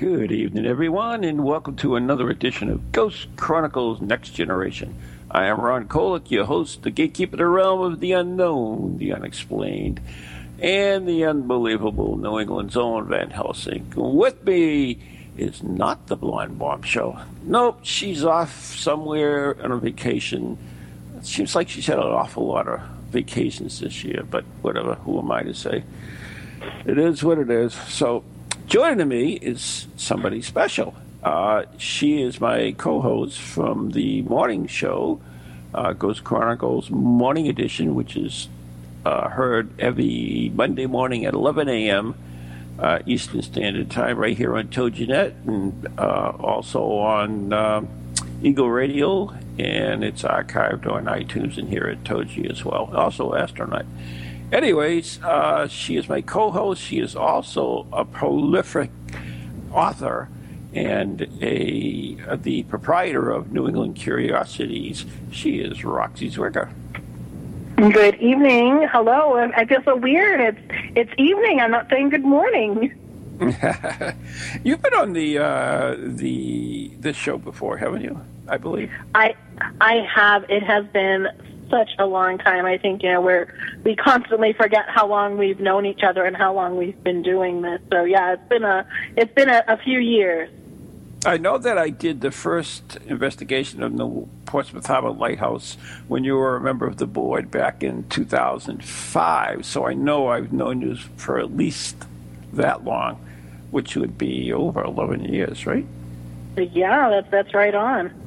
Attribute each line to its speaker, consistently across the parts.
Speaker 1: Good evening, everyone, and welcome to another edition of Ghost Chronicles Next Generation. I am Ron Kolek, your host, the gatekeeper of the realm of the unknown, the unexplained, and the unbelievable New England's own Van Helsing. With me is not the Blind bombshell. Nope, she's off somewhere on a vacation. It seems like she's had an awful lot of vacations this year, but whatever, who am I to say? It is what it is. So, joining me is somebody special. Uh, she is my co host from the morning show, uh, Ghost Chronicles Morning Edition, which is uh, heard every Monday morning at 11 a.m. Uh, Eastern Standard Time, right here on TogiNet, and uh, also on uh, Eagle Radio, and it's archived on iTunes and here at Togi as well. Also, Astronaut. Anyways, uh, she is my co-host. She is also a prolific author and a the proprietor of New England Curiosities. She is Roxie Zwicker.
Speaker 2: Good evening. Hello. I feel so weird. It's it's evening. I'm not saying good morning.
Speaker 1: You've been on the uh, the this show before, haven't you? I believe.
Speaker 2: I I have. It has been such a long time. I think you know where we constantly forget how long we've known each other and how long we've been doing this. So yeah, it's been a it's been a, a few years.
Speaker 1: I know that I did the first investigation of the Portsmouth Harbor Lighthouse when you were a member of the board back in 2005. So I know I've known you for at least that long, which would be over 11 years, right?
Speaker 2: Yeah, that's that's right on.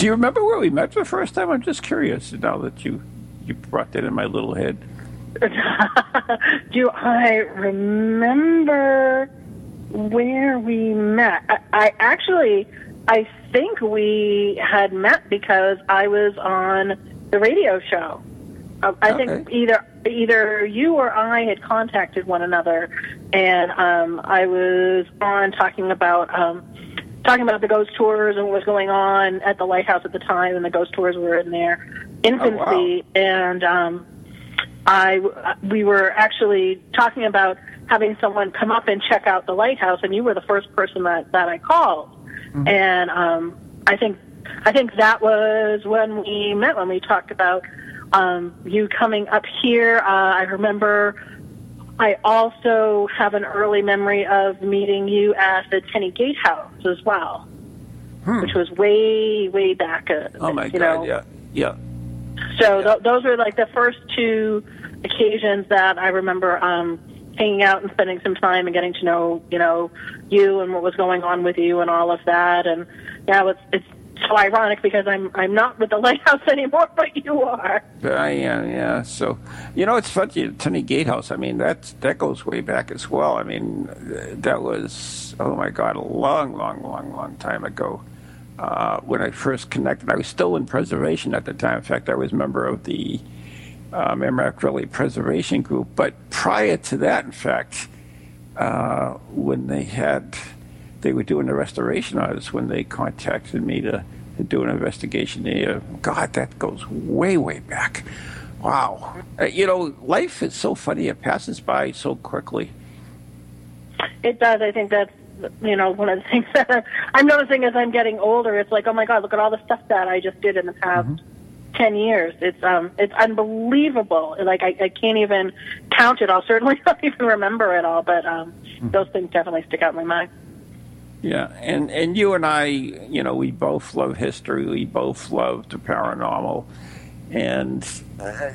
Speaker 1: Do you remember where we met the first time? I'm just curious now that you you brought that in my little head.
Speaker 2: Do I remember where we met? I, I actually, I think we had met because I was on the radio show. Uh, I
Speaker 1: Okay.
Speaker 2: think either either you or I had contacted one another, and um, I was on talking about um, talking about the ghost tours and what was going on at the lighthouse at the time, and the ghost tours were in their infancy, and um, I we were actually talking about having someone come up and check out the lighthouse, and you were the first person that that I called, and um, I think I think that was when we met when we talked about um, you coming up here. Uh, I remember. I also have an early memory of meeting you at the Tenney Gatehouse as well, which was way, way back. Uh,
Speaker 1: Oh my God!
Speaker 2: know.
Speaker 1: Yeah, yeah.
Speaker 2: So th- those were like the first two occasions that I remember um, hanging out and spending some time and getting to know, you know, you and what was going on with you and all of that. And yeah, it's it's so ironic because I'm I'm not with the lighthouse anymore, but you are.
Speaker 1: I am, yeah. So, you know, it's funny. Tenney Gatehouse. I mean, that that goes way back as well. I mean, that was oh my god, a long, long, long, long time ago. Uh, when I first connected, I was still in preservation at the time. In fact, I was a member of the Merrimack Valley Preservation Group. But prior to that, in fact, uh, when they had they were doing the restoration artists when they contacted me to, to do an investigation there. God, that goes way, way back. Wow. Uh, you know, life is so funny. It passes by so quickly.
Speaker 2: It does. I think that's you know one of the things that I'm noticing as I'm getting older. It's like, oh my god, look at all the stuff that I just did in the past ten years. It's um, it's unbelievable. Like I, I can't even count it all. Certainly not even remember it all. But um, those things definitely stick out in my mind.
Speaker 1: Yeah, and and you and I, you know, we both love history. We both love the paranormal, and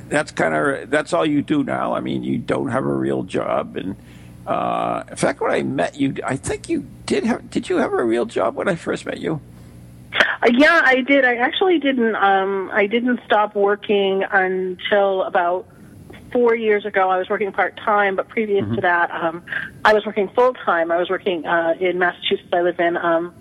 Speaker 1: that's kind of that's all you do now. I mean, you don't have a real job, and uh, in fact, when I met you, I think you did have. Did you have a real job when I first met you?
Speaker 2: Uh, yeah, I did. I actually didn't. Um, I didn't stop working until about four years ago, I was working part time, but previous
Speaker 1: Mm-hmm.
Speaker 2: to that, um, I was working full time. I was working uh, in Massachusetts. I live in um,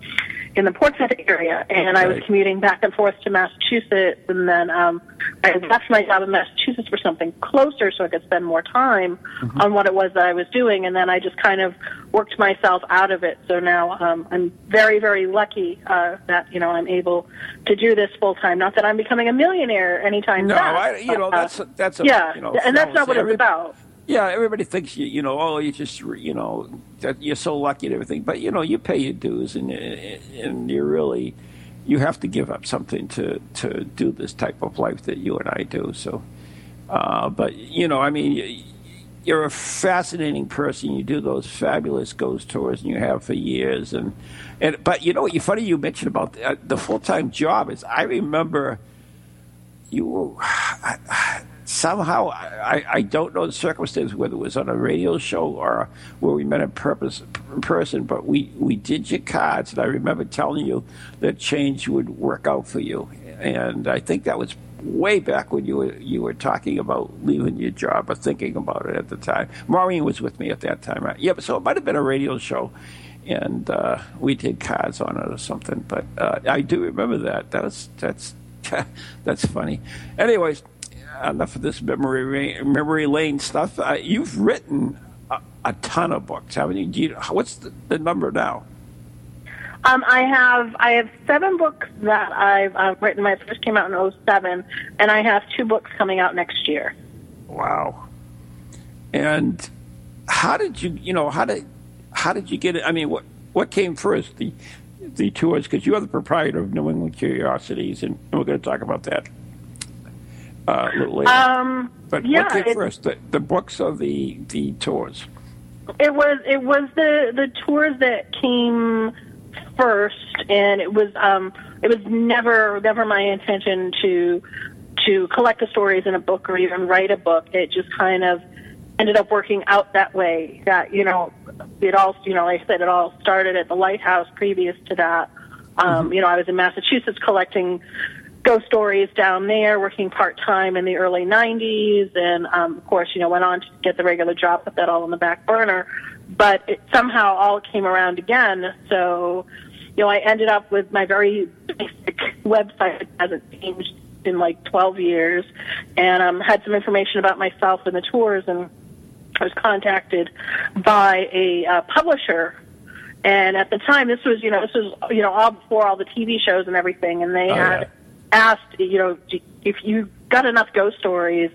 Speaker 2: in the Portsmouth area, and I was
Speaker 1: Right.
Speaker 2: commuting back and forth to Massachusetts. And then um, I left my job in Massachusetts for something closer, so I could spend more time
Speaker 1: Mm-hmm.
Speaker 2: on what it was that I was doing. And then I just kind of worked myself out of it. So now um, I'm very, very lucky uh, that you know I'm able to do this full time. Not that I'm becoming a millionaire anytime
Speaker 1: No,
Speaker 2: soon.
Speaker 1: I, you know
Speaker 2: uh,
Speaker 1: that's a, that's a
Speaker 2: yeah,
Speaker 1: you know
Speaker 2: and that's not what it's about.
Speaker 1: Yeah, everybody thinks you you know oh you just you know that you're so lucky and everything, but you know you pay your dues and and you really you have to give up something to to do this type of life that you and I do. So, uh, but you know I mean. You, you're a fascinating person. You do those fabulous ghost tours, and you have for years. And, and but you know what? Funny you mentioned about the, uh, the full time job is. I remember you were somehow I, I don't know the circumstances whether it was on a radio show or where we met in purpose in person, but we, we did your cards, and I remember telling you that change would work out for you, and I think that was way back when you were you were talking about leaving your job or thinking about it at the time. Maureen was with me at that time, right? Yeah, so it might have been a radio show. And uh, we did cards on it or something, but uh, I do remember that. That was that's that's funny. Anyways, enough of this memory memory lane stuff. Uh, you've written a, a, ton of books, haven't you? you what's the, the, number now?
Speaker 2: Um, I have I have seven books that I've written. My first came out in 07, and I have two books coming out next year.
Speaker 1: Wow! And how did you you know how did how did you get it? I mean, what what came first the the tours because you are the proprietor of New England Curiosities, and we're going to talk about that uh, a little later.
Speaker 2: Um,
Speaker 1: but
Speaker 2: yeah,
Speaker 1: what came first, the, the books or the the tours?
Speaker 2: It was it was the the tours that came first, and it was um, it was never never my intention to to collect the stories in a book or even write a book. It just kind of ended up working out that way. That you know, it all you know, like I said, it all started at the lighthouse. Previous to that, um, mm-hmm. you know, I was in Massachusetts collecting ghost stories down there, working part time in the early '90s, and um, of course, you know, went on to get the regular job, put that all on the back burner. But it somehow all came around again. So, you know, I ended up with my very basic website that hasn't changed in like 12 years, and um, had some information about myself and the tours, and I was contacted by a uh, publisher. And at the time, this was, you know, this was, you know, all before all the TV shows and everything, and they
Speaker 1: Oh,
Speaker 2: had. Asked, you know, if you got enough ghost stories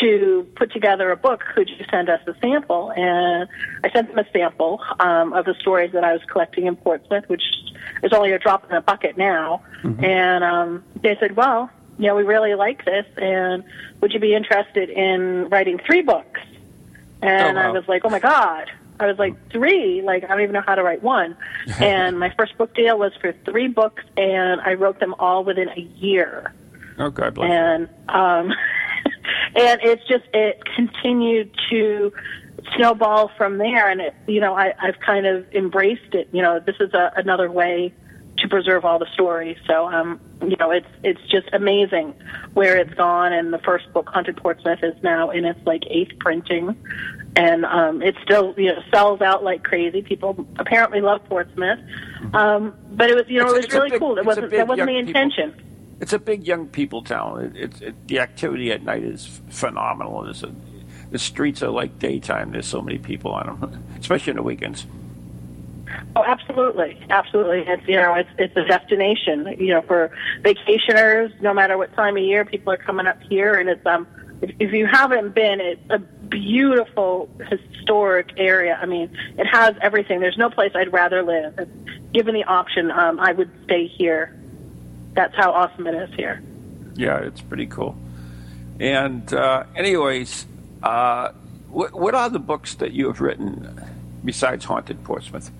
Speaker 2: to put together a book, could you send us a sample? And I sent them a sample um, of the stories that I was collecting in Portsmouth, which is only a drop in the bucket now. And um, they said, well, you know, we really like this, and would you be interested in writing three books? And
Speaker 1: Oh, wow.
Speaker 2: I was like, oh my God. I was like, three? Like, I don't even know how to write one. and my first book deal was for three books, and I wrote them all within a year.
Speaker 1: Oh, God bless.
Speaker 2: And, um, and it's just, it continued to snowball from there. And it, you know, I, I've kind of embraced it. You know, this is a, another way to preserve all the stories. So, um, you know, it's it's just amazing where it's gone. And the first book, Haunted Portsmouth, is now in its like eighth printing, and um, it still you know sells out like crazy. People apparently love Portsmouth, um, but it was you know
Speaker 1: it's,
Speaker 2: it was really
Speaker 1: big-
Speaker 2: cool. It wasn't that wasn't the
Speaker 1: young people.
Speaker 2: intention.
Speaker 1: It's a big young people town. It, it, it, the activity at night is phenomenal. It's a, the streets are like daytime. There's so many people on them, especially on the weekends.
Speaker 2: Oh, absolutely, absolutely. It's you know, it's it's a destination. You know, for vacationers, no matter what time of year, people are coming up here, and it's um. If, if you haven't been, it's a beautiful historic area. I mean, it has everything. There's no place I'd rather live. If given the option, um, I would stay here. That's how awesome it is here.
Speaker 1: Yeah, it's pretty cool. And uh, anyways, uh, what, what are the books that you have written besides Haunted Portsmouth?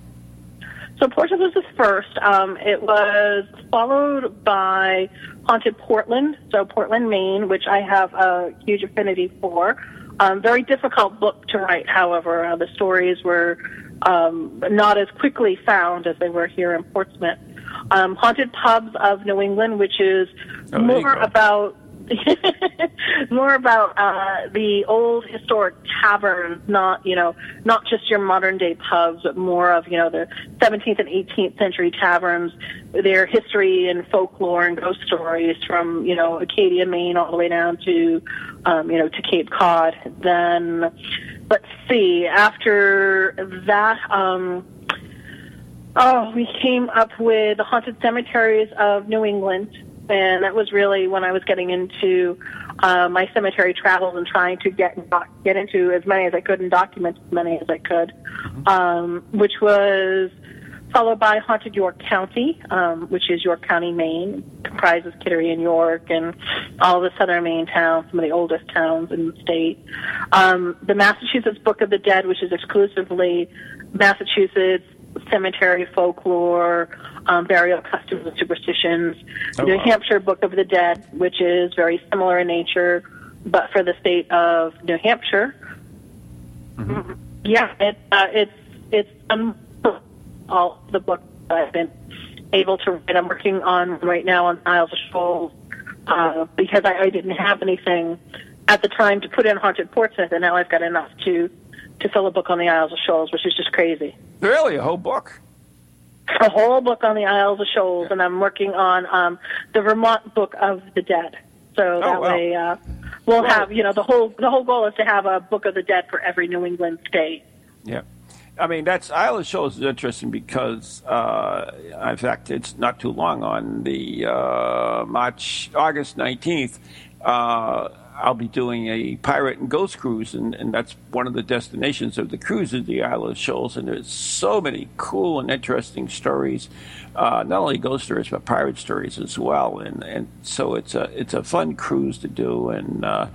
Speaker 2: So Portsmouth was the first. Um, it was followed by Haunted Portland, so Portland, Maine, which I have a huge affinity for. Um, very difficult book to write, however. Uh, the stories were um, not as quickly found as they were here in Portsmouth. Um, Haunted Pubs of New England, which is
Speaker 1: Oh,
Speaker 2: more about more about uh, the old historic taverns, not you know, not just your modern day pubs, but more of you know the 17th and 18th century taverns, their history and folklore and ghost stories from you know Acadia, Maine, all the way down to um, you know to Cape Cod. Then let's see, after that. Um, Oh, we came up with the haunted cemeteries of New England, and that was really when I was getting into uh, my cemetery travels and trying to get get into as many as I could and document as many as I could, um, which was followed by Haunted York County, um, which is York County, Maine, comprises Kittery and York and all the southern Maine towns, some of the oldest towns in the state. Um, the Massachusetts Book of the Dead, which is exclusively Massachusetts cemetery folklore, um, burial customs and superstitions.
Speaker 1: Oh,
Speaker 2: New
Speaker 1: wow.
Speaker 2: Hampshire Book of the Dead, which is very similar in nature, but for the state of New Hampshire. Yeah, it, uh, it's it's um, all the books that I've been able to write. I'm working on right now on Isles of Shoals uh, because I, I didn't have anything at the time to put in Haunted Portsmouth, and now I've got enough to to fill a book on the Isles of Shoals, which is just crazy.
Speaker 1: Really, a whole book.
Speaker 2: A whole book on the Isles of Shoals, and I'm working on um, the Vermont Book of the Dead. So that
Speaker 1: Oh, wow.
Speaker 2: way, uh, we'll
Speaker 1: Well-
Speaker 2: have you know the whole the whole goal is to have a Book of the Dead for every New England state.
Speaker 1: Yeah. I mean, that's Isle of Shoals is interesting because, uh, in fact, it's not too long on the uh, March, August 19th. Uh, I'll be doing a pirate and ghost cruise, and, and that's one of the destinations of the cruise is the Isle of Shoals. And there's so many cool and interesting stories, uh, not only ghost stories but pirate stories as well. And and so it's a it's a fun cruise to do. And uh,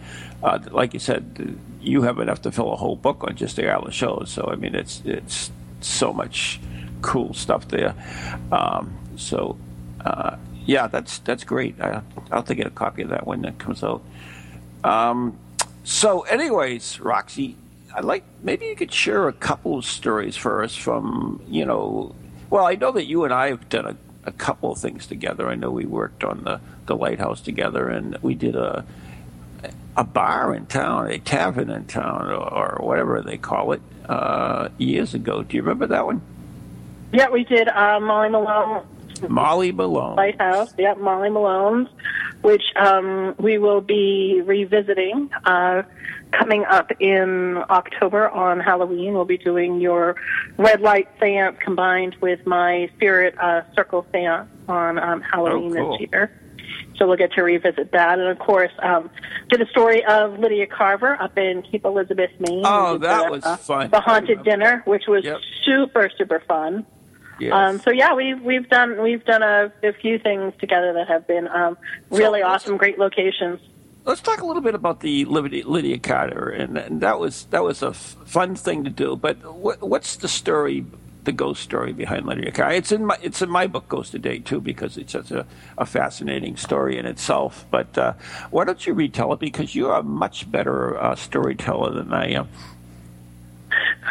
Speaker 1: uh, like you said, you have enough to fill a whole book on just the Isle of Shoals. So I mean, it's it's so much cool stuff there. Um, so. Uh, yeah, that's that's great. I, I'll have to get a copy of that when that comes out. Um, so, anyways, Roxie, I'd like maybe you could share a couple of stories for us from you know. Well, I know that you and I have done a, a couple of things together. I know we worked on the the lighthouse together, and we did a a bar in town, a tavern in town, or, or whatever they call it, uh, years ago. Do you remember that one?
Speaker 2: Yeah, we did uh, Molly Malone
Speaker 1: Molly Malone.
Speaker 2: Lighthouse. Yeah, Molly Malone's, which um, we will be revisiting uh, coming up in October on Halloween. We'll be doing your red light seance combined with my spirit uh, circle seance on um, Halloween
Speaker 1: Oh, cool.
Speaker 2: this year. So we'll get to revisit that, and of course, um, did a story of Lydia Carver up in Cape Elizabeth, Maine.
Speaker 1: Oh, that
Speaker 2: the,
Speaker 1: was
Speaker 2: uh,
Speaker 1: fun.
Speaker 2: The haunted dinner, which was
Speaker 1: Yep.
Speaker 2: super super fun.
Speaker 1: Yes.
Speaker 2: Um, so yeah, we've we've done we've done a, a few things together that have been um, really
Speaker 1: So-
Speaker 2: awesome, great locations.
Speaker 1: Let's talk a little bit about the Lydia, Lydia Carver, and, and that was that was a f- fun thing to do. But what, what's the story, the ghost story behind Lydia Carver? It's in my it's in my book, Ghost a Day, too, because it's such a, a fascinating story in itself. But uh, why don't you retell it? Because you're a much better uh, storyteller than I am.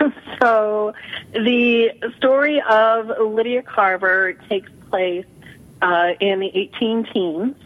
Speaker 2: so the story of Lydia Carver takes place uh, in the 18 teens.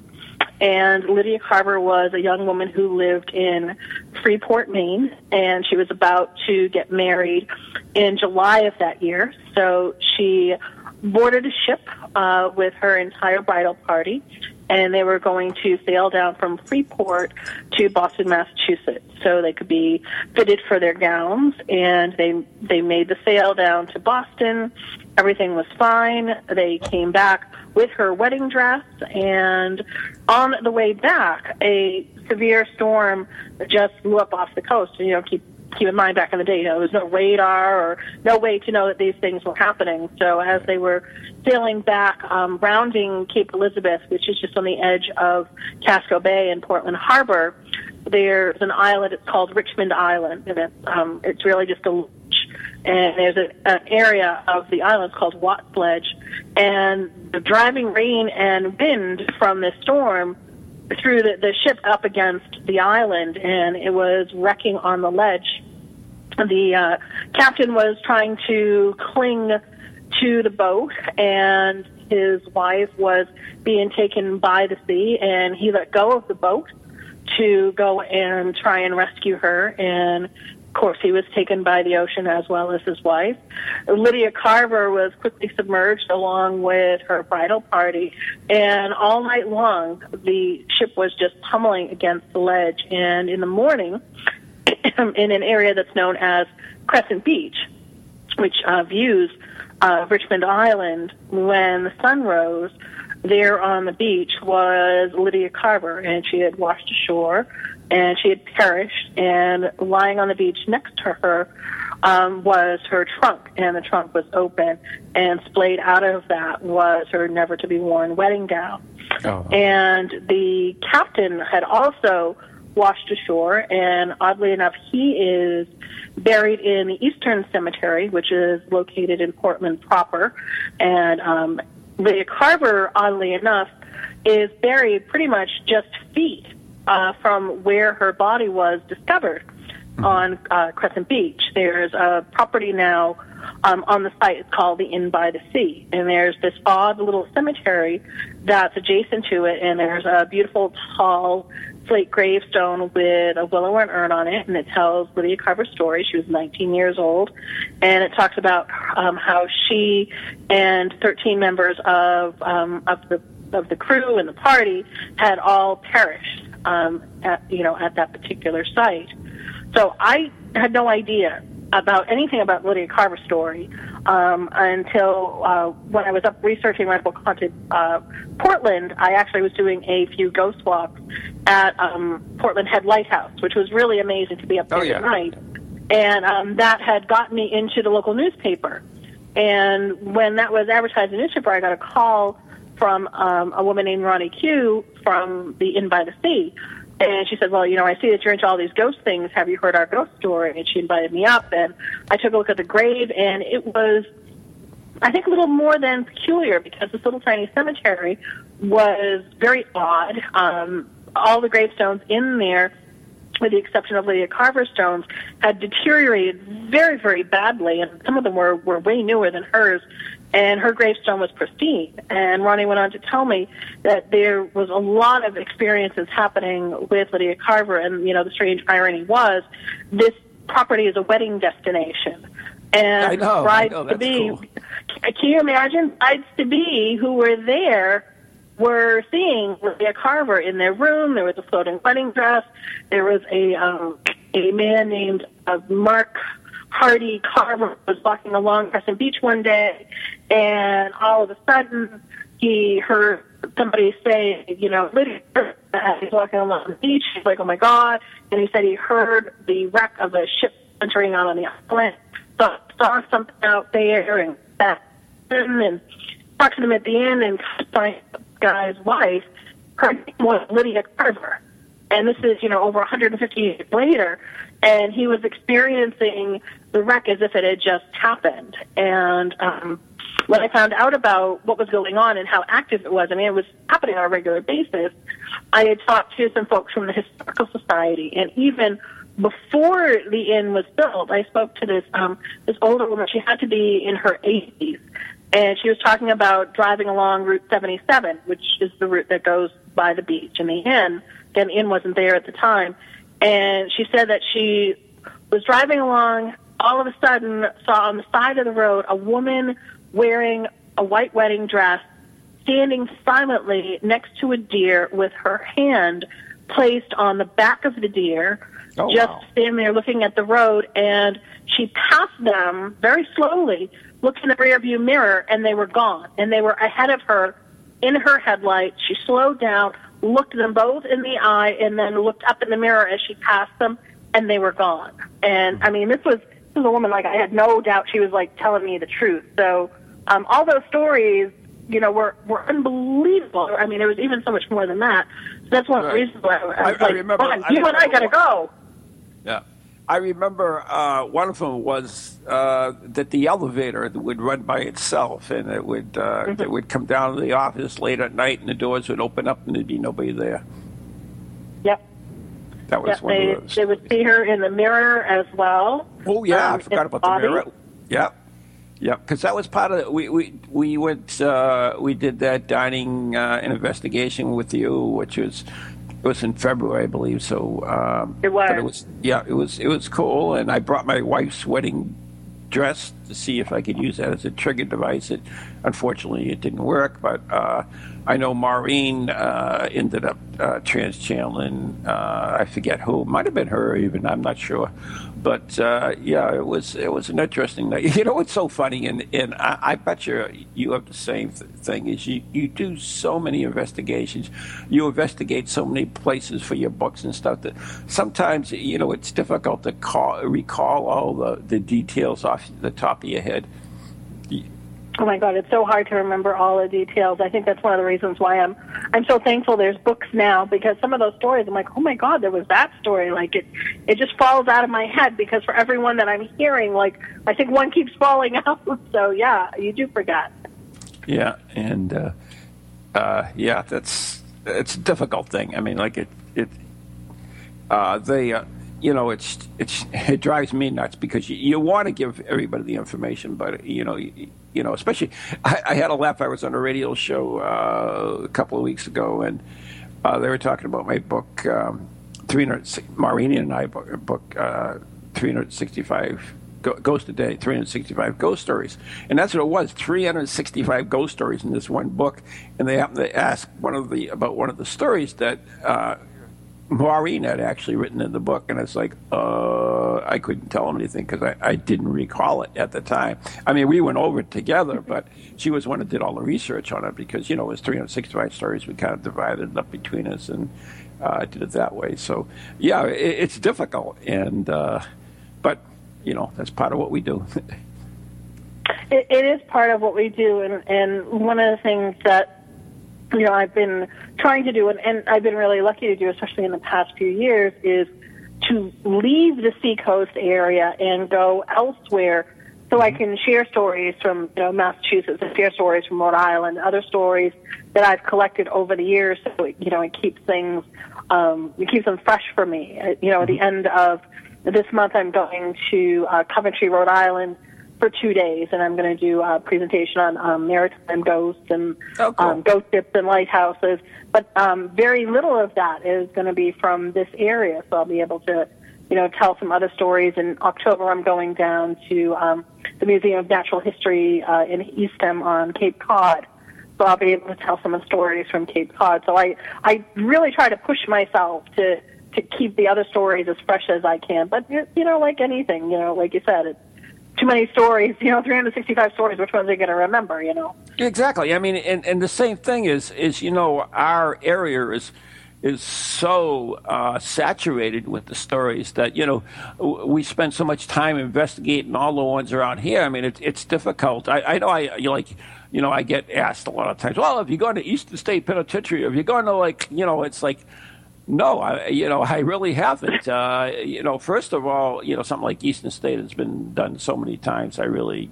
Speaker 2: And Lydia Carver was a young woman who lived in Freeport, Maine, and she was about to get married in July of that year. So she boarded a ship uh, with her entire bridal party, and they were going to sail down from Freeport to Boston, Massachusetts, so they could be fitted for their gowns. And they they made the sail down to Boston. Everything was fine. They came back with her wedding dress, and on the way back, a severe storm just blew up off the coast. And you know, keep keep in mind back in the day, you know, there was no radar or no way to know that these things were happening. So as they were sailing back, um, rounding Cape Elizabeth, which is just on the edge of Casco Bay and Portland Harbor, there's an island. It's called Richmond Island, and it's um, it's really just a ledge. And there's a, an area of the island called Watts Ledge, and the driving rain and wind from the storm threw the, the ship up against the island, and it was wrecking on the ledge. The uh, captain was trying to cling to the boat, and his wife was being taken by the sea, and he let go of the boat to go and try and rescue her. And of course, he was taken by the ocean as well as his wife. Lydia Carver was quickly submerged along with her bridal party. And all night long, the ship was just pummeling against the ledge. And in the morning, in an area that's known as Crescent Beach, which uh, views uh, Richmond Island when the sun rose, there on the beach was Lydia Carver, and she had washed ashore, and she had perished. And lying on the beach next to her um, was her trunk, and the trunk was open, and splayed out of that was her never to be worn wedding gown. Oh. And the captain had also washed ashore, and oddly enough, he is buried in the Eastern Cemetery, which is located in Portland proper. And um, Lydia Carver, oddly enough, is buried pretty much just feet uh, from where her body was discovered mm-hmm. on uh, Crescent Beach. There's a property now um, on the site. It's called the Inn by the Sea, and there's this odd little cemetery that's adjacent to it, and there's a beautiful tall slate gravestone with a willow and urn on it, and it tells Lydia Carver's story. She was 19 years old, and it talks about um, how she and 13 members of um, of the of the crew and the party had all perished, um, at you know, at that particular site. So I had no idea about anything about Lydia Carver's story um, until uh, when I was up researching Red Book Haunted uh, Portland. I actually was doing a few ghost walks at um, Portland Head Lighthouse, which was really amazing to be up there oh, yeah. at night. And um, that had gotten me into the local newspaper. And when that was advertised in the newspaper, I got a call from um, a woman named Ronnie Q from the Inn by the Sea and she said, Well, you know, I see that you're into all these ghost things. Have you heard our ghost story? And she invited me up, and I took a look at the grave, and it was, I think, a little more than peculiar because this little tiny cemetery was very odd. Um, all the gravestones in there, with the exception of Lydia Carver's stones, had deteriorated very, very badly, and some of them were, were way newer than hers and her gravestone was pristine. And Ronnie went on to tell me that there was a lot of experiences happening with Lydia Carver, and you know the strange irony was this property is a wedding destination. And
Speaker 1: I know, brides I know, to be, cool.
Speaker 2: can you imagine brides to be who were there? were seeing Lydia Carver in their room. There was a floating wedding dress. There was a um, a man named uh, Mark Hardy Carver was walking along Crescent Beach one day, and all of a sudden he heard somebody say, you know, Lydia, he's walking along the beach. He's like, oh my God. And he said he heard the wreck of a ship entering out on the island, saw, saw something out there and that and talked to him at the end and find the guy's wife. Her name was Lydia Carver. And this is, you know, over 150 years later and he was experiencing the wreck as if it had just happened. And um, when I found out about what was going on and how active it was, I mean, it was happening on a regular basis. I had talked to some folks from the Historical Society, and even before the inn was built, I spoke to this um, this older woman. She had to be in her 80s, and she was talking about driving along Route 77, which is the route that goes by the beach and the inn. Again, the inn wasn't there at the time and she said that she was driving along, all of a sudden saw on the side of the road a woman wearing a white wedding dress standing silently next to a deer with her hand placed on the back of the deer, oh, just wow. standing there looking at the road. And she passed them very slowly, looked in the rearview mirror, and they were gone. And they were ahead of her in her headlights. She slowed down, looked them both in the eye and then looked up in the mirror as she passed them and they were gone. And I mean, this was this was a woman like I had no doubt she was like telling me the truth. So um, all those stories, you know, were were unbelievable. I mean, it was even so much more than that. So that's one of the reasons why I, I was I, like, I remember, you and I got to go.
Speaker 1: I remember uh, one of them was uh, that the elevator would run by itself, and it would uh, mm-hmm. it would come down to the office late at night, and the doors would open up, and there'd be nobody there.
Speaker 2: Yep.
Speaker 1: That was
Speaker 2: yep,
Speaker 1: one
Speaker 2: they,
Speaker 1: of those.
Speaker 2: They would see her in the mirror as well.
Speaker 1: Oh yeah, um, I forgot about the mirror. Yep. Yeah, because that was part of it. We we we went uh, we did that dining uh, investigation with you, which was it was in February, I believe. So um,
Speaker 2: It was.
Speaker 1: But it was yeah, it was it was cool, and I brought my wife's wedding dress to see if I could use that as a trigger device. It unfortunately it didn't work, but uh, I know Maureen uh, ended up uh, trans-channeling. Uh, I forget who, might have been her even. I'm not sure, but uh, yeah, it was it was an interesting night. You know it's so funny, and and I, I bet you you have the same th- thing. Is you you do so many investigations, you investigate so many places for your books and stuff that sometimes you know it's difficult to call, recall all the the details off the top of your head.
Speaker 2: Oh my God, it's so hard to remember all the details. I think that's one of the reasons why I'm I'm so thankful there's books now because some of those stories I'm like, oh my God, there was that story. Like it it just falls out of my head because for everyone that I'm hearing, like I think one keeps falling out. So yeah, you do forget.
Speaker 1: Yeah, and uh, uh, yeah, that's it's a difficult thing. I mean, like it it uh, they. Uh, you know, it's it's it drives me nuts because you, you want to give everybody the information, but you know, you, you know, especially I, I had a laugh. I was on a radio show uh, a couple of weeks ago, and uh, they were talking about my book, um, three hundred. Maureen and I book, book uh, three hundred sixty-five. Ghost a day, 365 ghost stories. And that's what it was 365 ghost stories in this one book. And they happened to ask one of the about one of the stories that uh, Maureen had actually written in the book, and it's like uh, I couldn't tell him anything because I, I didn't recall it at the time. I mean, we went over it together, but she was the one that did all the research on it because you know it was 365 stories. We kind of divided it up between us and uh, did it that way. So yeah, it, it's difficult, and uh, but you know that's part of what we do.
Speaker 2: It, it is part of what we do, and and one of the things that you know I've been trying to do, and, and I've been really lucky to do, especially in the past few years, is to leave the seacoast area and go elsewhere, so I can share stories from you know Massachusetts, and share stories from Rhode Island, other stories that I've collected over the years. So it, you know it keeps things, um, it keeps them fresh for me. Uh, You know, at the end of this month, I'm going to uh, Coventry, Rhode Island for two days, and I'm going to do a presentation on um, maritime ghosts and
Speaker 1: Oh, cool.
Speaker 2: um, ghost ships and lighthouses. But um, very little of that is going to be from this area, so I'll be able to, you know, tell some other stories. In October, I'm going down to um, the Museum of Natural History uh, in Eastham on Cape Cod. So I'll be able to tell some of the stories from Cape Cod. So I, I really try to push myself to to keep the other stories as fresh as I can. But you know, like anything, you know, like you said, it's too many stories. You know, 365 stories. Which ones are you going to remember? You know.
Speaker 1: Exactly. I mean, and, and the same thing is is you know our area is is so uh, saturated with the stories that you know we spend so much time investigating all the ones around here. I mean, it's it's difficult. I, I know I you like you know I get asked a lot of times. Well, if you're going to Eastern State Penitentiary, if you're going to like you know, it's like. No, I, you know, I really haven't. Uh, you know, first of all, you know, something like Eastern State has been done so many times. I really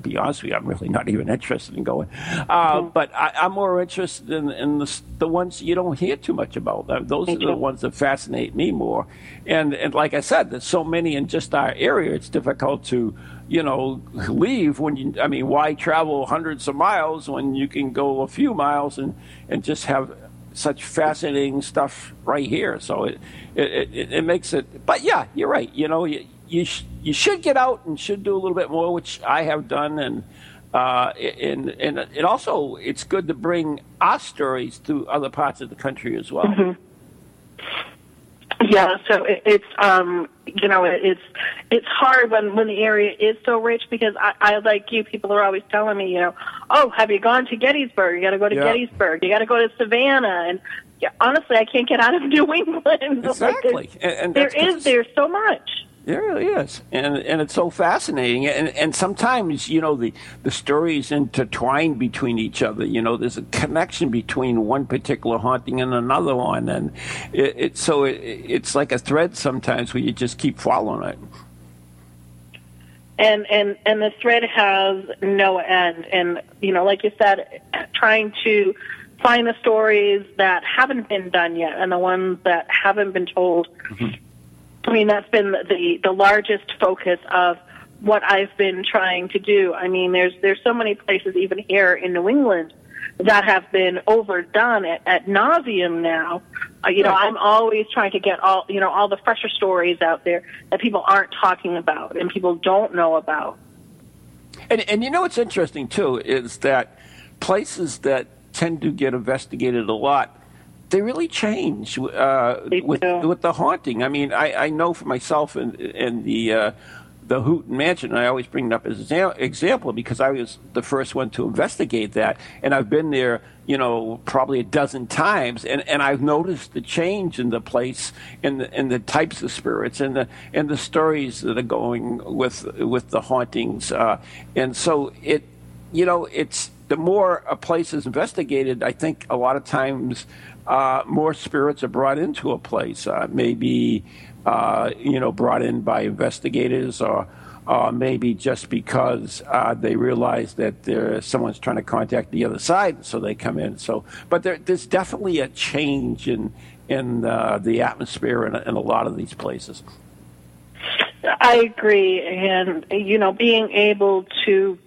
Speaker 1: be honest with you, I'm really not even interested in going. Uh, But I, I'm more interested in, in the, the ones you don't hear too much about. Those are the ones that fascinate me more. And and like I said, there's so many in just our area. It's difficult to you know leave when you. I mean, why travel hundreds of miles when you can go a few miles and and just have such fascinating stuff right here. So it it, it, it makes it. But yeah, you're right. You know, you you, sh- you should get out and should do a little bit more, which I have done, and uh, and and it also it's good to bring our stories to other parts of the country as well.
Speaker 2: Yeah, so it, it's um you know it, it's it's hard when when the area is so rich because I, I like you people are always telling me you know oh have you gone to Gettysburg? You got to go to
Speaker 1: Yeah.
Speaker 2: Gettysburg. You got to go to Savannah. And yeah, honestly I can't get out of New England. Like,
Speaker 1: Exactly,
Speaker 2: there's-
Speaker 1: and, and
Speaker 2: there is there's so much
Speaker 1: There really is, and and it's so fascinating, and and sometimes you know the the stories intertwine between each other. You know, there's a connection between one particular haunting and another one, and it, it so it, it's like a thread sometimes where you just keep following it.
Speaker 2: and and and the thread has no end. And you know like you said trying to find the stories that haven't been done yet and the ones that haven't been told i mean that's been the the largest focus of what i've been trying to do i mean there's there's so many places even here in new england that have been overdone at, at nauseum now. Uh, you know, I'm always trying to get all you know all the fresher stories out there that people aren't talking about and people don't know about.
Speaker 1: And and you know what's interesting too is that places that tend to get investigated a lot they really change uh, with with the haunting. I mean, I, I know for myself and and the uh, the Houghton Mansion. I always bring it up as an example because I was the first one to investigate that, and I've been there, you know, probably a dozen times, and, and I've noticed the change in the place, and the, and the types of spirits, and the and the stories that are going with with the hauntings, uh, and so it, you know, it's the more a place is investigated, I think a lot of times uh, more spirits are brought into a place. Uh, maybe uh, you know brought in by investigators or. Maybe just because uh, they realize that someone's trying to contact the other side, so they come in. So, but there, there's definitely a change in in uh, the atmosphere in, in a lot of these places.
Speaker 2: I agree, and you know, being able to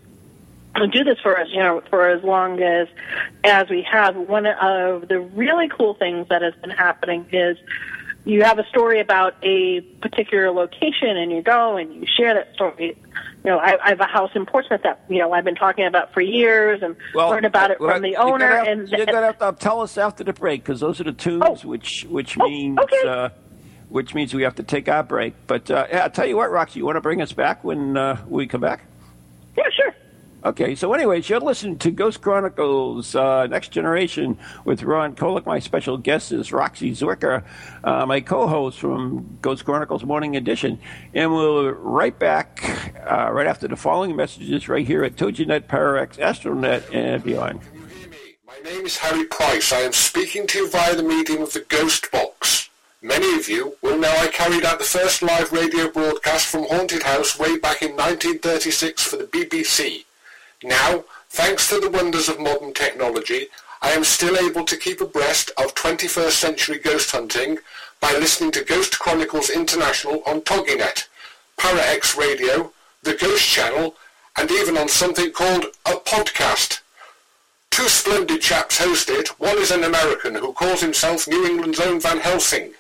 Speaker 2: do this for us, you know, for as long as as we have. One of the really cool things that has been happening is you have a story about a particular location, and you go and you share that story. You know, I, I have a house in Portsmouth that you know I've been talking about for years, and
Speaker 1: well,
Speaker 2: learned about it
Speaker 1: well,
Speaker 2: from the owner.
Speaker 1: Have,
Speaker 2: and
Speaker 1: you're gonna have to tell us after the break because those are the tunes
Speaker 2: oh.
Speaker 1: which which
Speaker 2: oh,
Speaker 1: means.
Speaker 2: Okay.
Speaker 1: Uh, which means we have to take our break. But uh, yeah, I'll tell you what, Roxie, you want to bring us back when uh, we come back?
Speaker 2: Yeah, sure.
Speaker 1: Okay, so anyways, you're listening to Ghost Chronicles uh, Next Generation with Ron Kolek. My special guest is Roxie Zwicker, uh, my co-host from Ghost Chronicles Morning Edition. And we'll be right back uh, right after the following messages right here at TogiNet, ParaX, Astronet, and beyond.
Speaker 3: Can you hear me? My name is Harry Price. I am speaking to you via the medium of the Ghost Box. Many of you will know I carried out the first live radio broadcast from Haunted House way back in 1936 for the BBC. Now, thanks to the wonders of modern technology, I am still able to keep abreast of 21st century ghost hunting by listening to Ghost Chronicles International on TogiNet, ParaX Radio, the Ghost Channel, and even on something called a podcast. Two splendid chaps host it. One is an American who calls himself New England's own Van Helsing,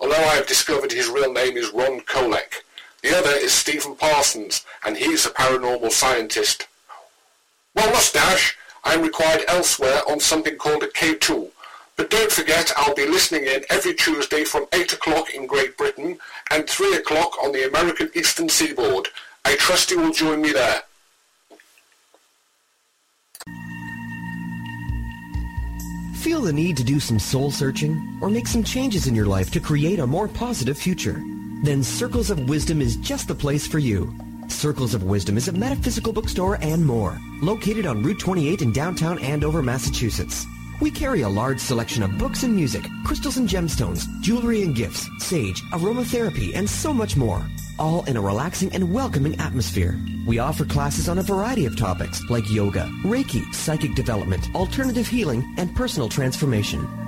Speaker 3: although I have discovered his real name is Ron Kolek. The other is Stephen Parsons, and he's a paranormal scientist. Well, mustache, I am required elsewhere on something called a K2. But don't forget, I'll be listening in every Tuesday from 8 o'clock in Great Britain and 3 o'clock on the American Eastern Seaboard. I trust you will join me there.
Speaker 4: Feel the need to do some soul searching or make some changes in your life to create a more positive future? Then Circles of Wisdom is just the place for you. Circles of Wisdom is a metaphysical bookstore and more, located on Route 28 in downtown Andover, Massachusetts. We carry a large selection of books and music, crystals and gemstones, jewelry and gifts, sage, aromatherapy, and so much more, all in a relaxing and welcoming atmosphere. We offer classes on a variety of topics like yoga, Reiki, psychic development, alternative healing, and personal transformation.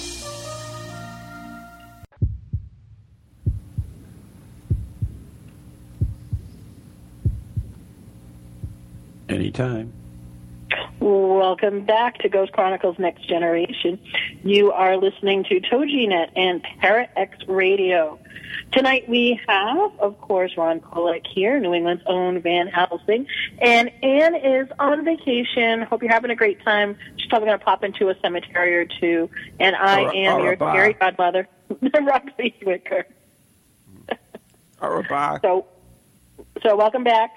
Speaker 1: Anytime.
Speaker 2: Welcome back to Ghost Chronicles Next Generation. You are listening to TogiNet and ParaX Radio. Tonight we have, of course, Ron Kolek here, New England's own Van Helsing, and Anne is on vacation. Hope you're having a great time. She's probably going to pop into a cemetery or two, and I
Speaker 1: Or-
Speaker 2: am
Speaker 1: or a
Speaker 2: your scary godmother,
Speaker 1: Roxie Zwicker.
Speaker 2: So, so welcome back.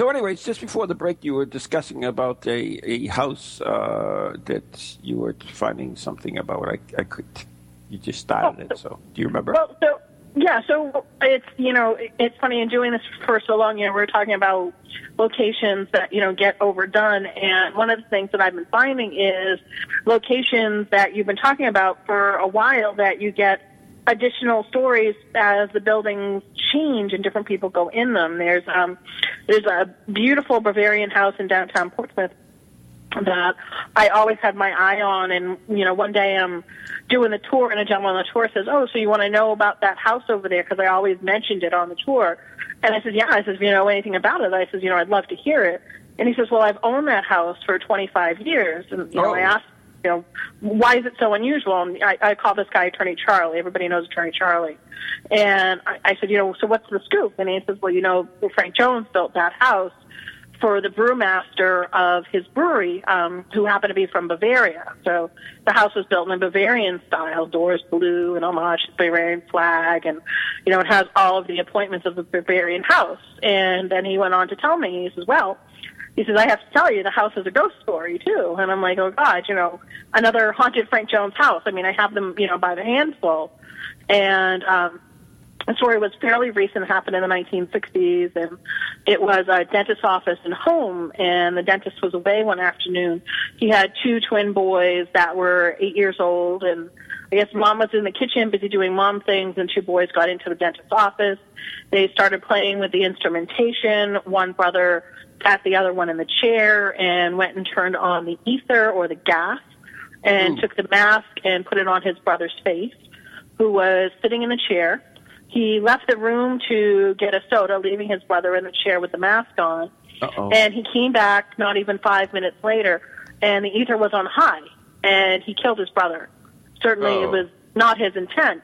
Speaker 1: So, anyways, just before the break, you were discussing about a, a house uh, that you were finding something about. I, I could, you just started it. So, do you remember?
Speaker 2: Well, so yeah, so it's you know it's funny in doing this for so long. You know, we're talking about locations that you know get overdone, and one of the things that I've been finding is locations that you've been talking about for a while that you get additional stories as the buildings change and different people go in them. There's um, there's a beautiful Bavarian house in downtown Portsmouth that I always had my eye on. And, you know, one day I'm doing the tour and a gentleman on the tour says, Oh, so you want to know about that house over there? Because I always mentioned it on the tour. And I said, Yeah. I says, You know anything about it? I says, You know, I'd love to hear it. And he says, Well, I've owned that house for 25 years. And, you know,
Speaker 1: Oh.
Speaker 2: I asked, you know, why is it so unusual? And I, I call this guy Attorney Charlie. Everybody knows Attorney Charlie. And I, I said, you know, so what's the scoop? And he says, well, you know, Frank Jones built that house for the brewmaster of his brewery, um, who happened to be from Bavaria. So the house was built in Bavarian style, doors blue and homage to the Bavarian flag, and you know it has all of the appointments of the Bavarian house. And then he went on to tell me, he says, well. He says, I have to tell you, the house is a ghost story, too. And I'm like, oh, God, you know, another haunted Frank Jones house. I mean, I have them, you know, by the handful. And um, the story was fairly recent, happened in the 1960s, and it was a dentist's office and home, and the dentist was away one afternoon. He had two twin boys that were eight years old, and I guess mom was in the kitchen busy doing mom things, and two boys got into the dentist's office. They started playing with the instrumentation. One brother sat the other one in the chair and went and turned on the ether or the gas and took the mask and put it on his brother's face, who was sitting in the chair. He left the room to get a soda, leaving his brother in the chair with the mask on.
Speaker 1: Uh-oh.
Speaker 2: And he came back not even five minutes later, and the ether was on high, and he killed his brother. Certainly,
Speaker 1: Oh.
Speaker 2: it was not his intent.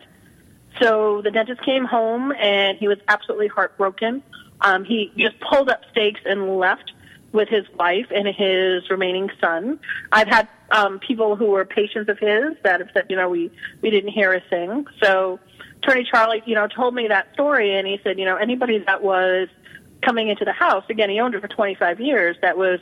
Speaker 2: So the dentist came home, and he was absolutely heartbroken. Um, he just pulled up stakes and left with his wife and his remaining son. I've had um, people who were patients of his that have said, you know, we we didn't hear a thing. So Attorney Charlie, you know, told me that story, and he said, you know, anybody that was coming into the house, again, he owned it for 25 years, that was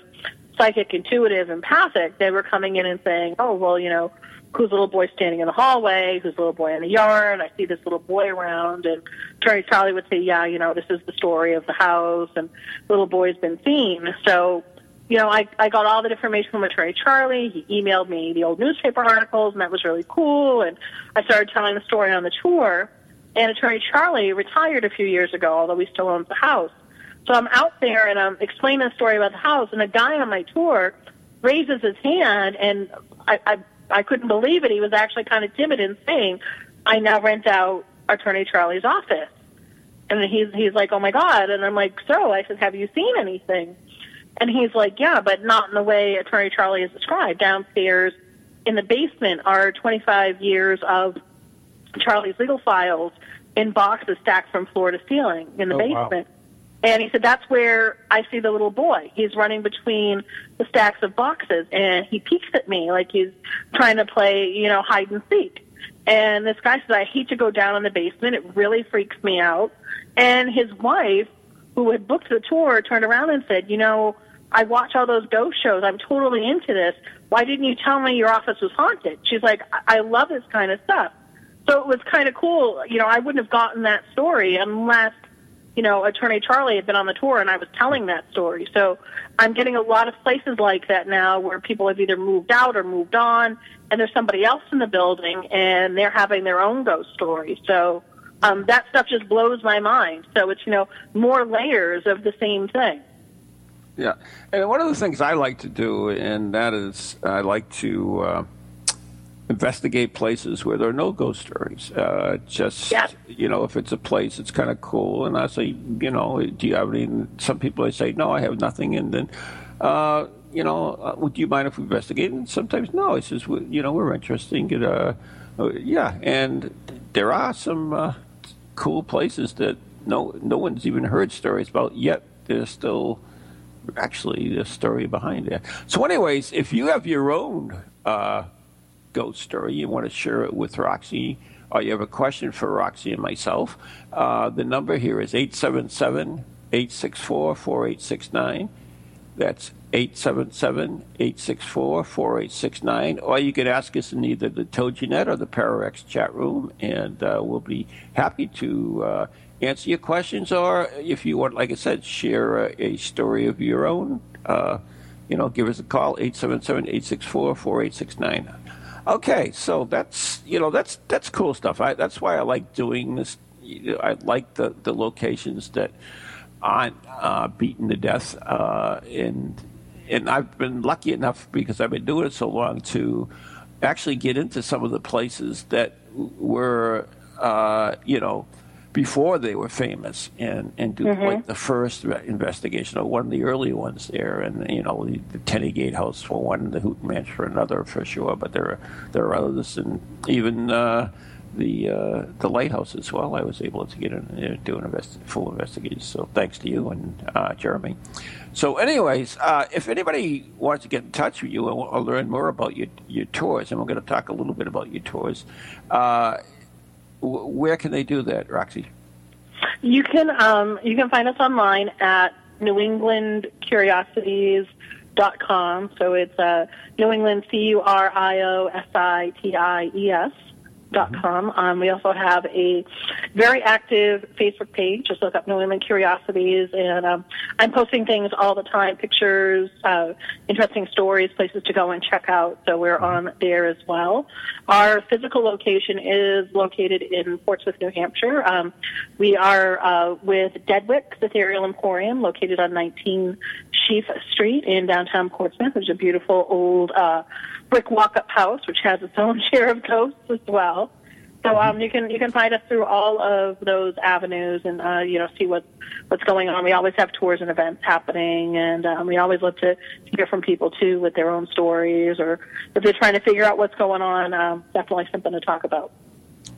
Speaker 2: psychic, intuitive, empathic, they were coming in and saying, oh, well, you know, who's the little boy standing in the hallway, who's the little boy in the yard, I see this little boy around, and Attorney Charlie would say, yeah, you know, this is the story of the house, and little boy's been seen. So, you know, I, I got all that information from Attorney Charlie. He emailed me the old newspaper articles, and that was really cool. And I started telling the story on the tour. And Attorney Charlie retired a few years ago, although he still owns the house. So I'm out there and I'm explaining the story about the house, and a guy on my tour raises his hand, and I, I, I couldn't believe it. He was actually kind of timid in saying, I now rent out Attorney Charlie's office. And he's he's like, oh my god, and I'm like, so I said, have you seen anything? And he's like, yeah, but not in the way Attorney Charlie is described. Downstairs in the basement are 25 years of Charlie's legal files in boxes stacked from floor to ceiling in the
Speaker 1: Oh, wow.
Speaker 2: And he said, that's where I see the little boy. He's running between the stacks of boxes and he peeks at me like he's trying to play, you know, hide and seek. And this guy says, I hate to go down in the basement. It really freaks me out. And his wife, who had booked the tour, turned around and said, you know, I watch all those ghost shows. I'm totally into this. Why didn't you tell me your office was haunted? She's like, I, I love this kind of stuff. So it was kind of cool. You know, I wouldn't have gotten that story unless, you know, Attorney Charlie had been on the tour and I was telling that story. So I'm getting a lot of places like that now where people have either moved out or moved on and there's somebody else in the building and they're having their own ghost story. So um, that stuff just blows my mind. So it's, you know, more layers of the same thing.
Speaker 1: Yeah, and one of the things I like to do, and that is, I like to uh, investigate places where there are no ghost stories. Uh, just
Speaker 2: Yeah.
Speaker 1: you know, if it's a place, it's kind of cool, and I say, you know, do you have any? Some people I say, no, I have nothing, and then. Uh, you know, uh, would you mind if we investigate? And sometimes no. It says, "We- you know, we're interested. in uh, uh, yeah, and there are some uh, cool places that no no one's even heard stories about yet. There's still actually a story behind it. So, anyways, if you have your own uh, ghost story, you want to share it with Roxie, or you have a question for Roxie and myself, uh, the number here is 877 864 4869. That's 877-864-4869. Or you could ask us in either the TogiNet or the ParaX chat room, and uh, we'll be happy to uh, answer your questions. Or if you want, like I said, share a, a story of your own, uh, you know, give us a call, 877-864-4869. Okay, so that's you know that's that's cool stuff. I, that's why I like doing this. I like the the locations that aren't uh, beaten to death, uh, and and I've been lucky enough because I've been doing it so long to actually get into some of the places that were uh, you know before they were famous and and do
Speaker 2: Mm-hmm.
Speaker 1: like the first investigation or one of the early ones there. And you know the, the Tenney Gatehouse for one the Hooten Ranch for another for sure. But there are there are others. And even uh, the uh, the lighthouse as well I was able to get in and do an invest- full investigation. So thanks to you and uh, Jeremy. So anyways uh, if anybody wants to get in touch with you or, or learn more about your your tours and we're going to talk a little bit about your tours uh, where can they do that Roxie
Speaker 2: You can um, you can find us online at New England Curiosities dot com. So it's uh, New England C U R I O S I T I E S dot com. Um, we also have a very active Facebook page. Just look up New England Curiosities, and um, I'm posting things all the time, pictures, uh, interesting stories, places to go and check out. So we're on there as well. Our physical location is located in Portsmouth, New Hampshire. Um, we are uh, with Deadwick's Ethereal Emporium, located on 19 Sheafe Street in downtown Portsmouth. There's a beautiful old uh, brick walk-up house, which has its own share of ghosts as well. So um, you can you can find us through all of those avenues and uh, you know see what what's going on. We always have tours and events happening, and um, we always love to hear from people too with their own stories or if they're trying to figure out what's going on. Um, definitely something to talk about.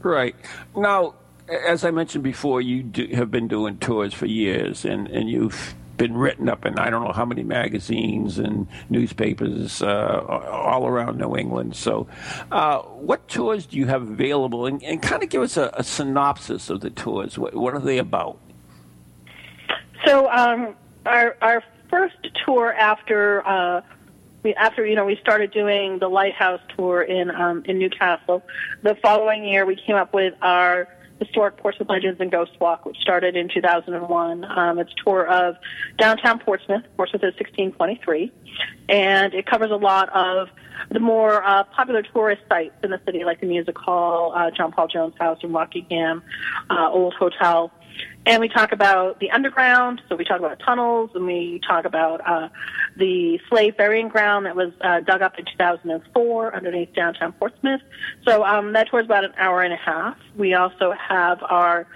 Speaker 1: Right. Now, as I mentioned before, you do, have been doing tours for years, and, and you've been written up in I don't know how many magazines and newspapers uh, all around New England. So, uh, what tours do you have available? And, and kind of give us a, a synopsis of the tours. What, what are they about?
Speaker 2: So um, our our first tour after uh, we after you know we started doing the lighthouse tour in um, in Newcastle. The following year, we came up with our historic Portsmouth Legends and Ghost Walk, which started in 2001. Um, it's a tour of downtown Portsmouth. Portsmouth is 1623, and it covers a lot of the more uh, popular tourist sites in the city, like the Music Hall, uh, John Paul Jones House in Rockingham, uh, Old Hotel. And we talk about the underground, so we talk about tunnels, and we talk about uh, the slave burying ground that was uh, dug up in 2004 underneath downtown Portsmouth. So um, that tour is about an hour and a half. We also have our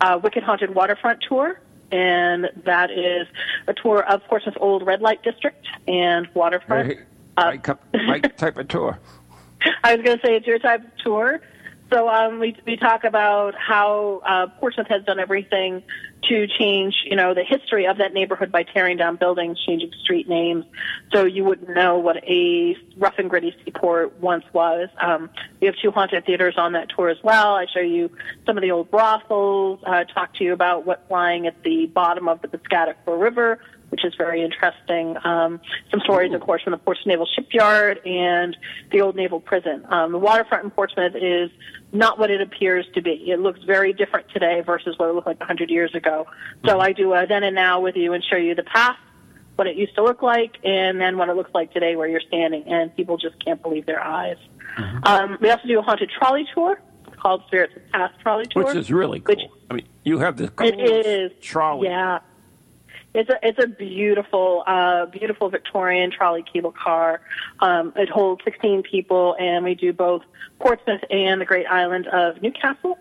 Speaker 2: uh, Wicked Haunted Waterfront tour, and that is a tour of Portsmouth's old red light district and waterfront.
Speaker 1: Right, right, right type of tour.
Speaker 2: I was going to say it's your type of tour. So um, we we talk about how uh, Portsmouth has done everything to change, you know, the history of that neighborhood by tearing down buildings, changing street names, so you wouldn't know what a rough and gritty seaport once was. Um, we have two haunted theaters on that tour as well. I show you some of the old brothels, uh, talk to you about what's lying at the bottom of the Piscataqua River, which is very interesting. Um, some stories, of course, from the Portsmouth Naval Shipyard and the old naval prison. Um, the waterfront in Portsmouth is not what it appears to be. It looks very different today versus what it looked like 100 years ago. So I do a then and now with you and show you the past, what it used to look like, and then what it looks like today where you're standing, and people just can't believe their eyes. Um, we also do a haunted trolley tour called Spirits of Past Trolley Tour.
Speaker 1: Which is really cool.
Speaker 2: Which-
Speaker 1: I mean, you have the
Speaker 2: It
Speaker 1: coolest
Speaker 2: is
Speaker 1: trolley.
Speaker 2: Yeah, it's a it's a beautiful, uh, beautiful Victorian trolley cable car. Um, it holds 16 people, and we do both Portsmouth and the Great Island of Newcastle.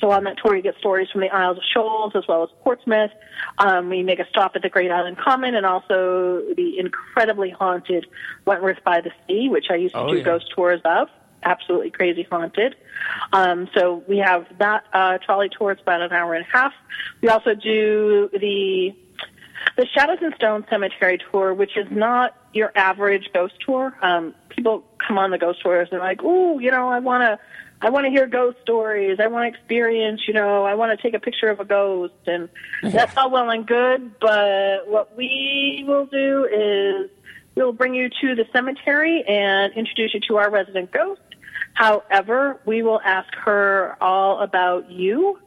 Speaker 2: So on that tour, you get stories from the Isles of Shoals as well as Portsmouth. Um, we make a stop at the Great Island Common and also the incredibly haunted Wentworth by the Sea, which I used to
Speaker 1: Oh,
Speaker 2: do
Speaker 1: yeah.
Speaker 2: ghost tours of. Absolutely crazy haunted. Um, so we have that uh, trolley tour. It's about an hour and a half. We also do the the Shadows and Stone Cemetery tour, which is not your average ghost tour. Um, people come on the ghost tours and they're like, "Ooh, you know, I want to, I want to hear ghost stories. I want to experience, you know, I want to take a picture of a ghost." And that's all well and good, but what we will do is we'll bring you to the cemetery and introduce you to our resident ghost. However, we will ask her all about you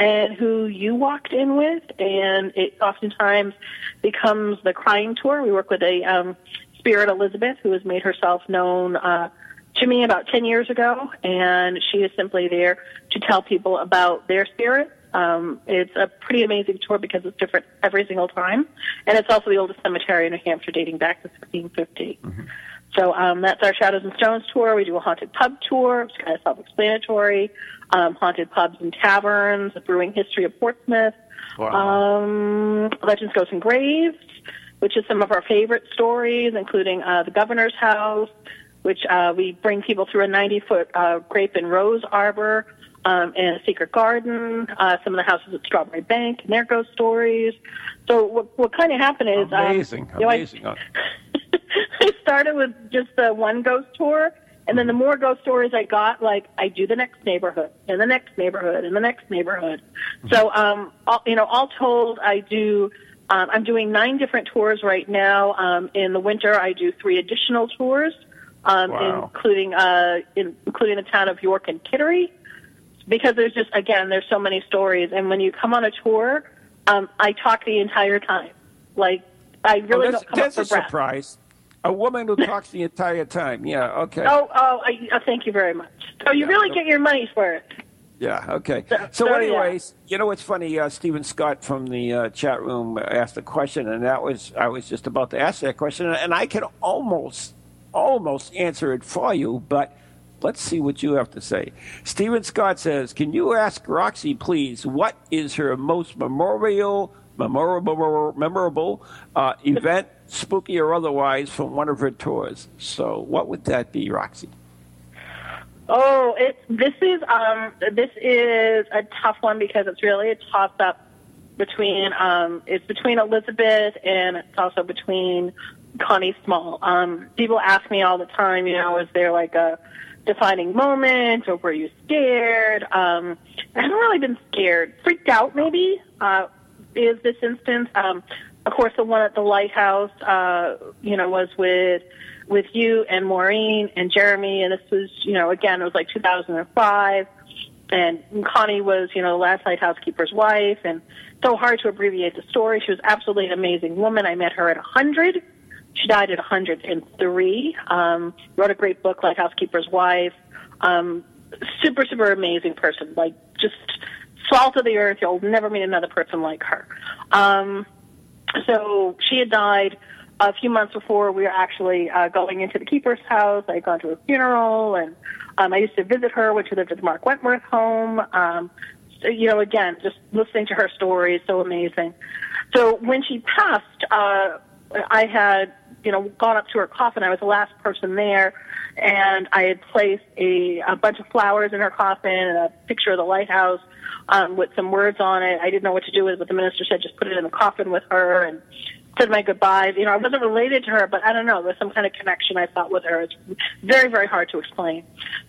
Speaker 2: and who you walked in with, and it oftentimes becomes the crying tour. We work with a um, Spirit Elizabeth who has made herself known uh, to me about 10 years ago, and she is simply there to tell people about their spirit. Um, it's a pretty amazing tour because it's different every single time, and it's also the oldest cemetery in New Hampshire, dating back to 1650. Mm-hmm. So um, that's our Shadows and Stones tour. We do a haunted pub tour, It's kind of self-explanatory. Um, haunted pubs and taverns, a brewing history of Portsmouth, wow. um, Legends, Ghosts, and Graves, which is some of our favorite stories, including uh, the Governor's House, which uh, we bring people through a 90-foot uh, grape and rose arbor um, and a secret garden. Uh, some of the houses at Strawbery Banke and their ghost stories. So what, what kind of happened is
Speaker 1: amazing,
Speaker 2: um,
Speaker 1: amazing.
Speaker 2: Know, I, I started with just the one ghost tour. And then the more ghost stories I got, like I do the next neighborhood and the next neighborhood and the next neighborhood. So, um, all, you know, all told, I do. Um, I'm doing nine different tours right now. Um, in the winter, I do three additional tours um, wow. including uh, in, including the town of York and Kittery, because there's just again there's so many stories, and when you come on a tour, um, I talk the entire time. Like I really
Speaker 1: oh,
Speaker 2: don't come
Speaker 1: that's
Speaker 2: up for
Speaker 1: a surprise. A woman who talks the entire time. Yeah. Okay.
Speaker 2: Oh, oh, I, uh, thank you very much. So you yeah, really get your money's worth.
Speaker 1: Yeah. Okay. So, so, so anyways, yeah. you know what's funny? Uh, Stephen Scott from the uh, chat room asked a question, and that was I was just about to ask that question, and I can almost almost answer it for you, but let's see what you have to say. Stephen Scott says, Can you ask Roxie, please, what is her most memorial, memorable, memorable uh, event, spooky or otherwise, from one of her tours? So, what would that be, Roxie?
Speaker 2: Oh, it, this is um, this is a tough one because it's really a toss up between um, it's between Elizabeth and it's also between Connie Small. Um, people ask me all the time, you know, is there like a defining moment or were you scared? Um, I haven't really been scared. Freaked out, maybe, uh, is this instance. Um, of course, the one at the lighthouse, uh, you know, was with with you and Maureen and Jeremy, and this was, you know, again, it was like 2005, and Connie was, you know, the last lighthouse keeper's wife, and so hard to abbreviate the story. She was absolutely an amazing woman. I met her at a 100 she died at 103. Um, wrote a great book, like Housekeeper's Wife. Um, super, super amazing person. Like just salt of the earth. You'll never meet another person like her. Um, so she had died a few months before we were actually uh, going into the keeper's house. I had gone to a funeral, and um, I used to visit her when she lived at the Mark Wentworth home. Um, so, you know, again, just listening to her story is so amazing. So when she passed, uh, I had you know, gone up to her coffin. I was the last person there, and I had placed a, a bunch of flowers in her coffin and a picture of the lighthouse um, with some words on it. I didn't know what to do with it, but the minister said just put it in the coffin with her and said my goodbyes. You know, I wasn't related to her, but I don't know. There's some kind of connection I thought with her. It's very, very hard to explain.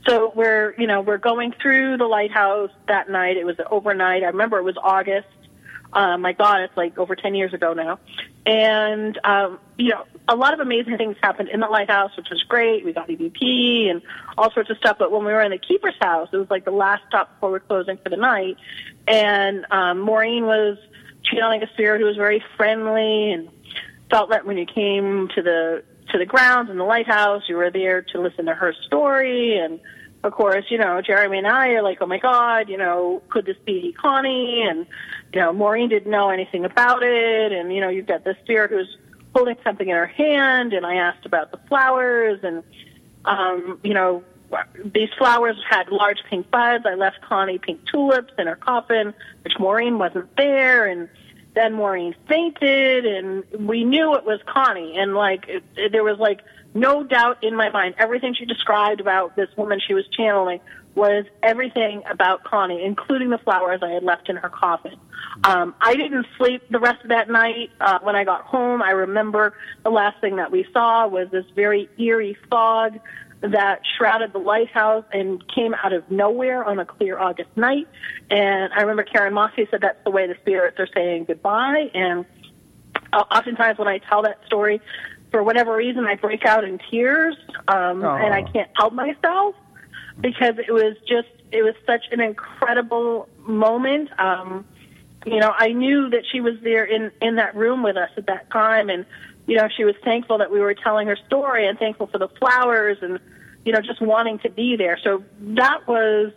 Speaker 2: So we're, you know, we're going through the lighthouse that night. It was overnight. I remember it was August. Um, my God, it's like over 10 years ago now. And, um, you know, a lot of amazing things happened in the lighthouse, which was great. We got EVP and all sorts of stuff. But when we were in the keeper's house, it was like the last stop before we're closing for the night. And, um, Maureen was channeling a spirit who was very friendly and felt that when you came to the, to the grounds in the lighthouse, you were there to listen to her story and, of course, you know, Jeremy and I are like, oh my God, you know, could this be Connie? And, you know, Maureen didn't know anything about it. And, you know, you've got the spirit who's holding something in her hand. And I asked about the flowers. And, um, you know, these flowers had large pink buds. I left Connie pink tulips in her coffin, which Maureen wasn't there. And then Maureen fainted. And we knew it was Connie. And, like, it, it, there was, like, no doubt in my mind. Everything she described about this woman she was channeling was everything about Connie, including the flowers I had left in her coffin. Um, I didn't sleep the rest of that night. Uh, when I got home, I remember the last thing that we saw was this very eerie fog that shrouded the lighthouse and came out of nowhere on a clear August night. And I remember Karen Mossy said that's the way the spirits are saying goodbye. And uh, oftentimes when I tell that story, for whatever reason, I break out in tears, um, and I can't help myself because it was just it was such an incredible moment. Um, you know, I knew that she was there in in that room with us at that time, and you know, she was thankful that we were telling her story and thankful for the flowers and you know, just wanting to be there. So that was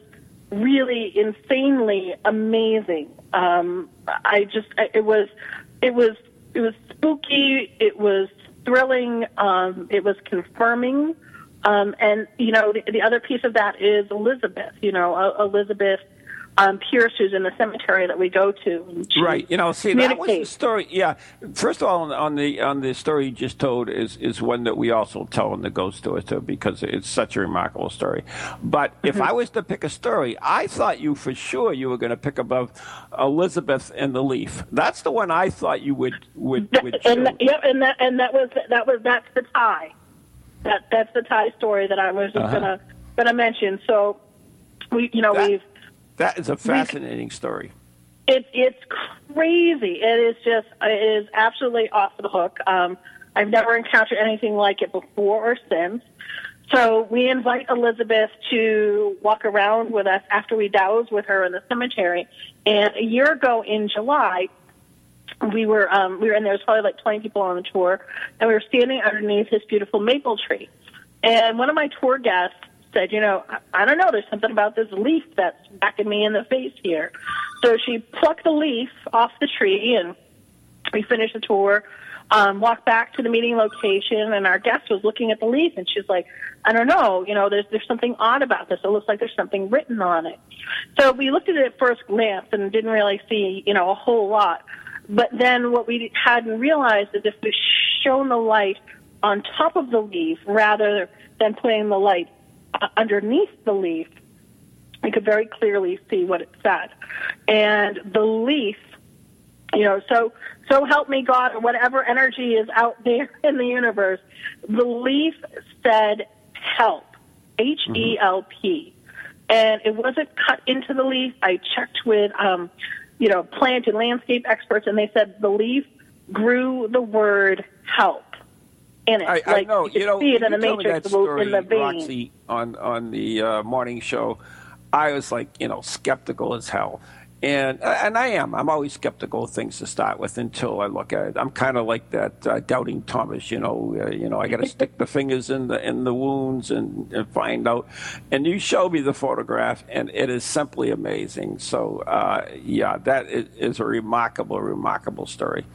Speaker 2: really insanely amazing. Um, I just, it was, it was, it was spooky. It was thrilling. Um, it was confirming. Um, and you know, the, the other piece of that is Elizabeth. You know, uh, Elizabeth um, Pierce, who's in the cemetery that we go to.
Speaker 1: Right. You know, see, that was the story. Yeah. First of all, on the on the story you just told is is one that we also tell in the Ghost Tour too, because it's such a remarkable story. But mm-hmm. if I was to pick a story, I thought you for sure you were going to pick above Elizabeth and the Leaf. That's the one I thought you would would. would
Speaker 2: and that, yep, and that and that was that was that's the tie. That that's the Thai story that I was uh-huh. gonna gonna mention. So we, you know, that, we've
Speaker 1: that is a fascinating story.
Speaker 2: It's it's crazy. It is just it is absolutely off the hook. Um, I've never encountered anything like it before or since. So we invite Elizabeth to walk around with us after we dowse with her in the cemetery. And a year ago in July, we were um, we were in there was probably like 20 people on the tour, and we were standing underneath this beautiful maple tree. And one of my tour guests said, you know, I, I don't know, there's something about this leaf that's backing me in the face here. So she plucked the leaf off the tree and we finished the tour, um, walked back to the meeting location and our guest was looking at the leaf and she's like, I don't know, you know, there's, there's something odd about this. It looks like there's something written on it. So we looked at it at first glance and didn't really see, you know, a whole lot. But then what we hadn't realized is if we shone the light on top of the leaf rather than putting the light uh, underneath the leaf, we could very clearly see what it said. And the leaf, you know, so so help me God, or whatever energy is out there in the universe, the leaf said help, H E L P, and it wasn't cut into the leaf. I checked with, um, you know, plant and landscape experts, and they said the leaf grew the word help in it. I, like,
Speaker 1: I know.
Speaker 2: You,
Speaker 1: you know,
Speaker 2: see it
Speaker 1: in
Speaker 2: the
Speaker 1: matrix
Speaker 2: story,
Speaker 1: in the vein. Roxie, on on the uh, morning show, I was like, you know, skeptical as hell. And and I am. I'm always skeptical of things to start with until I look at it. I'm kind of like that uh, doubting Thomas. You know, uh, you know, I got to stick the fingers in the in the wounds and, and find out. And you show me the photograph, and it is simply amazing. So uh, yeah, that is, is a remarkable, remarkable story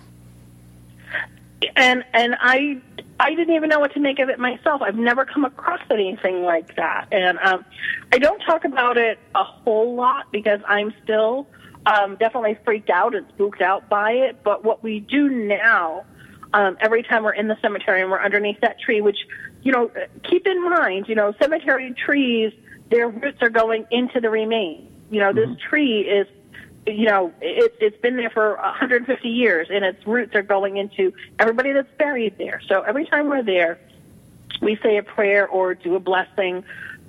Speaker 2: and and I I didn't even know what to make of it myself. I've never come across anything like that, and um, I don't talk about it a whole lot because I'm still um, definitely freaked out and spooked out by it. But what we do now, um, every time we're in the cemetery and we're underneath that tree, which you know, keep in mind, you know, cemetery trees, their roots are going into the remains. You know, mm-hmm. this tree is you know, it, it's been there for 150 years, and its roots are going into everybody that's buried there. So every time we're there, we say a prayer or do a blessing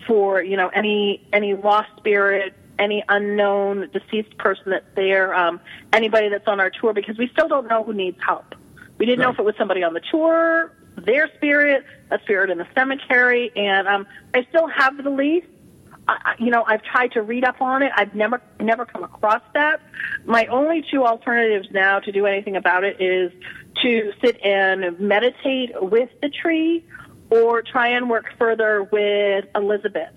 Speaker 2: for you know any any lost spirit, any unknown deceased person that's there, um, anybody that's on our tour, because we still don't know who needs help. We didn't right. know if it was somebody on the tour, their spirit, a spirit in the cemetery, and um, I still have the leaf I, you know, I've tried to read up on it. I've never never come across that. My only two alternatives now to do anything about it is to sit and meditate with the tree, or try and work further with Elizabeth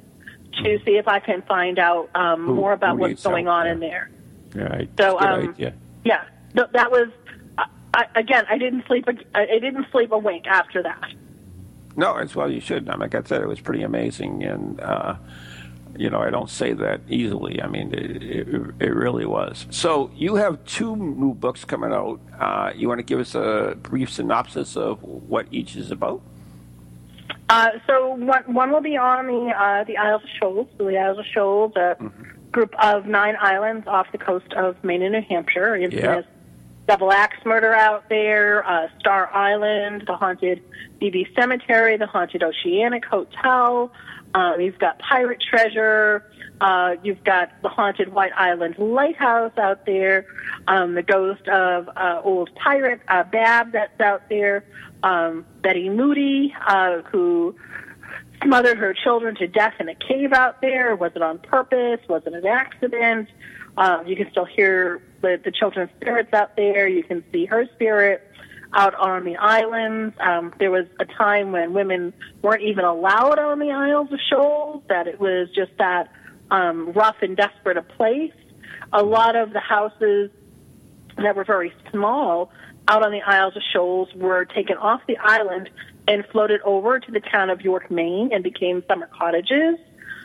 Speaker 2: to see if I can find out um, who, more about what's going on
Speaker 1: yeah.
Speaker 2: in there.
Speaker 1: Right.
Speaker 2: So, um, yeah, yeah, th- that was I, again. I didn't sleep. I didn't sleep a wink after that.
Speaker 1: No, as well you should. I mean, like I said, it was pretty amazing, and uh, you know, I don't say that easily. I mean, it, it, it really was. So you have two new books coming out. Uh, you want to give us a brief synopsis of what each is about?
Speaker 2: Uh, so one, one will be on the uh, the Isles of Shoals. So the Isles of Shoals, a mm-hmm. group of nine islands off the coast of Maine and New Hampshire. Infamous Double Axe Murder out there, uh, Star Island, the haunted Phoebe Cemetery, the haunted Oceanic Hotel. Uh, you've got Pirate Treasure. Uh, you've got the haunted White Island Lighthouse out there. Um, the ghost of uh, old pirate uh, Bab that's out there. Um, Betty Moody, uh, who smothered her children to death in a cave out there. Was it on purpose? Was it an accident? Um, you can still hear the, the children's spirits out there. You can see her spirit. out on the islands. Um, there was a time when women weren't even allowed on the Isles of Shoals, that it was just that um, rough and desperate a place. A lot of the houses that were very small out on the Isles of Shoals were taken off the island and floated over to the town of York, Maine, and became summer cottages.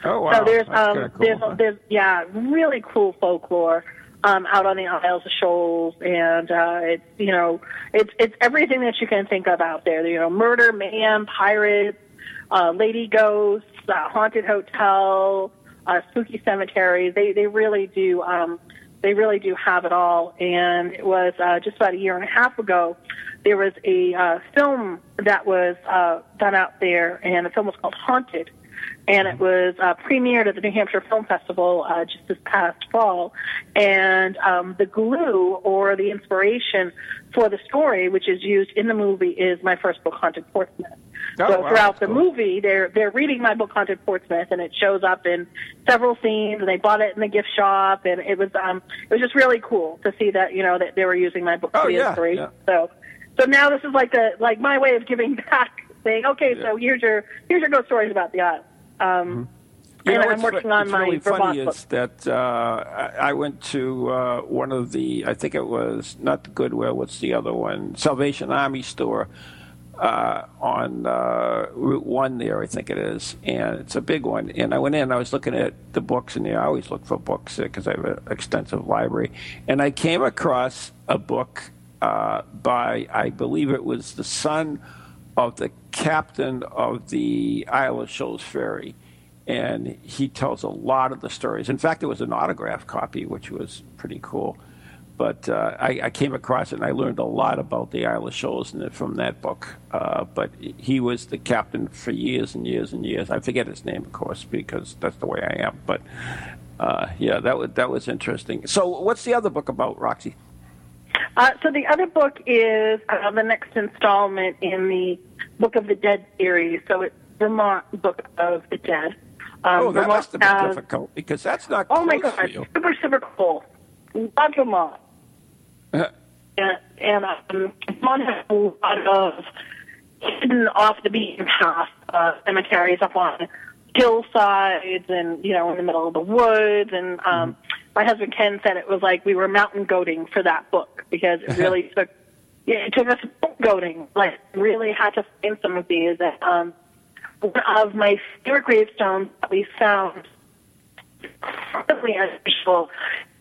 Speaker 1: Oh wow!
Speaker 2: So there's
Speaker 1: That's
Speaker 2: um
Speaker 1: cool,
Speaker 2: there's there's yeah really cool folklore um out on the Isles of Shoals and uh it's you know it's it's everything that you can think of out there you know murder mayhem pirates uh lady ghosts uh, haunted hotel uh spooky cemetery they they really do um they really do have it all. And it was uh just about a year and a half ago there was a uh film that was uh done out there and the film was called Haunted and it was uh, premiered at the New Hampshire Film Festival uh, just this past fall. And um, the glue or the inspiration for the story, which is used in the movie, is my first book, Haunted Portsmouth.
Speaker 1: Oh,
Speaker 2: so
Speaker 1: wow,
Speaker 2: throughout the
Speaker 1: cool.
Speaker 2: movie, they're they're reading my book, Haunted Portsmouth, and it shows up in several scenes. And they bought it in the gift shop, and it was um it was just really cool to see that you know that they were using my book
Speaker 1: Oh,
Speaker 2: for the
Speaker 1: yeah,
Speaker 2: inspiration.
Speaker 1: yeah.
Speaker 2: So so now this is like the like my way of giving back, saying, okay, so here's your here's your ghost stories about the island. Um,
Speaker 1: You
Speaker 2: and
Speaker 1: know,
Speaker 2: I'm working on my
Speaker 1: really
Speaker 2: Vermont
Speaker 1: funny
Speaker 2: book.
Speaker 1: is that uh, I I went to uh, one of the I think it was not the Goodwill. What's the other one? Salvation Army store uh, on uh, Route One there, I think it is, and it's a big one. And I went in, I was looking at the books, and there I always look for books because I have an extensive library, and I came across a book uh, by I believe it was the son of the captain of the Isle of Shoals ferry and he tells a lot of the stories. In fact, it was an autograph copy, which was pretty cool. But uh, I, I came across it and I learned a lot about the Isle of Shoals from that book. Uh, but he was the captain for years and years and years. I forget his name, of course, because that's the way I am. But uh, yeah, that was that was interesting. So, what's the other book about, Roxie?
Speaker 2: Uh, so the other book is uh, the next installment in the Book of the Dead series. So it's Vermont Book of the Dead. Um,
Speaker 1: oh, that
Speaker 2: Vermont
Speaker 1: must have been
Speaker 2: has-
Speaker 1: difficult because that's not
Speaker 2: Oh my God, super super cool. Love Vermont.
Speaker 1: Uh,
Speaker 2: and, and um, Vermont has a lot of hidden off the beaten path uh, cemeteries up on hillsides and you know in the middle of the woods. And um, my husband Ken said it was like we were mountain goating for that book because it really took yeah, it took us book goating. Like really had to find some of these. And, um, one of my favorite gravestones that we found really unusual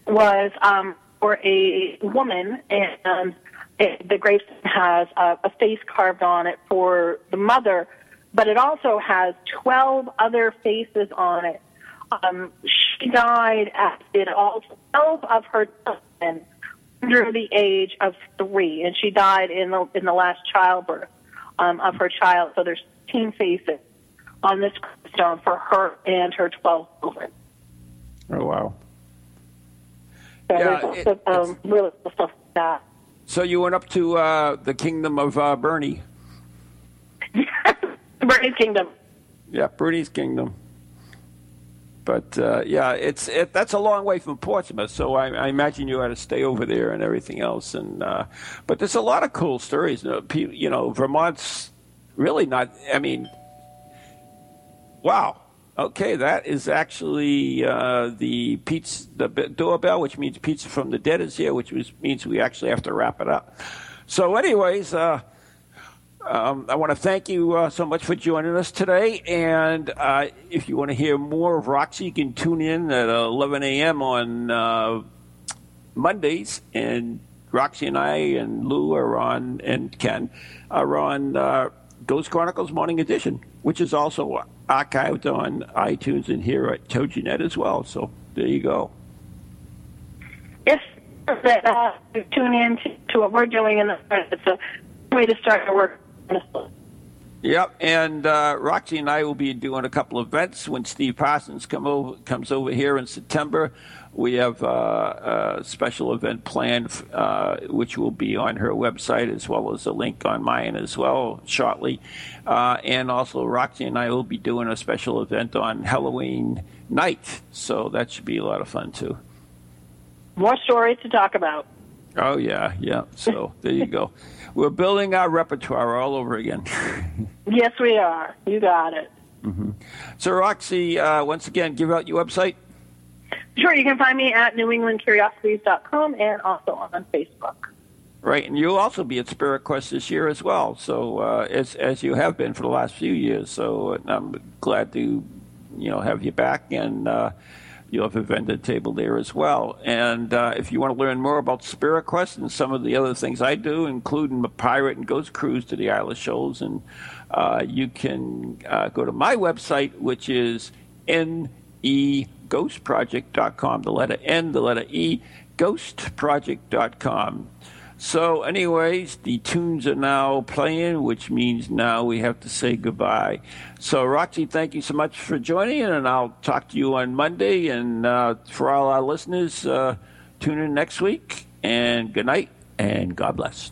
Speaker 2: was um, for a woman, and it, the gravestone has a, a face carved on it for the mother, but it also has 12 other faces on it. Um, she died at did all 12 of her children under the age of three, and she died in the in the last childbirth um, of her child. So there's 15 faces on this stone for her and her 12 children.
Speaker 1: oh wow!
Speaker 2: So
Speaker 1: Yeah, it-
Speaker 2: of um, really stuff like that.
Speaker 1: So you went up to uh, the kingdom of uh, Bernie.
Speaker 2: Bernie's Kingdom.
Speaker 1: Yeah, Bernie's kingdom. But uh, yeah, it's it, that's a long way from Portsmouth, so I, I imagine you had to stay over there and everything else. And uh, but there's a lot of cool stories. You know, you know, Vermont's really not. I mean, wow. Okay, that is actually uh, the pizza the doorbell, which means pizza from the dead is here, which means we actually have to wrap it up. So, anyways. Uh, um, I want to thank you uh, so much for joining us today. And uh, if you want to hear more of Roxie, you can tune in at 11 a.m. on uh, Mondays. And Roxie and I and Lou are on, and Ken are on uh, Ghost Chronicles Morning Edition, which is also archived on iTunes and here at TogiNet as well. So there you go.
Speaker 2: If that uh, tune in to, to what we're doing, and it's a way to start your work.
Speaker 1: Yep, and uh, Roxie and I will be doing a couple of events when Steve Parsons come over, comes over here in September. We have uh, a special event planned, uh, which will be on her website as well as a link on mine as well shortly. Uh, and also, Roxie and I will be doing a special event on Halloween night, so that should be a lot of fun too.
Speaker 2: More stories to talk about.
Speaker 1: Oh yeah, yeah. So there you go. We're building our repertoire all over again.
Speaker 2: yes, we are. You got it.
Speaker 1: Mm-hmm. So Roxie, uh, once again, give out your website.
Speaker 2: Sure, you can find me at newenglandcuriosities.com and also on Facebook.
Speaker 1: Right, and you'll also be at Spirit Quest this year as well. So uh, as as you have been for the last few years. So uh, I'm glad to, you know, have you back, and uh, you'll have a vendor table there as well. And uh, if you want to learn more about Spirit Quest and some of the other things I do, including the pirate and ghost cruise to the Isle of Shoals, and uh, you can uh, go to my website, which is neghostproject.com. The letter N, the letter E, ghostproject.com. So, anyways, the tunes are now playing, which means now we have to say goodbye. So, Roxie, thank you so much for joining, and I'll talk to you on Monday. And uh, for all our listeners, uh, tune in next week. And good night, and God bless.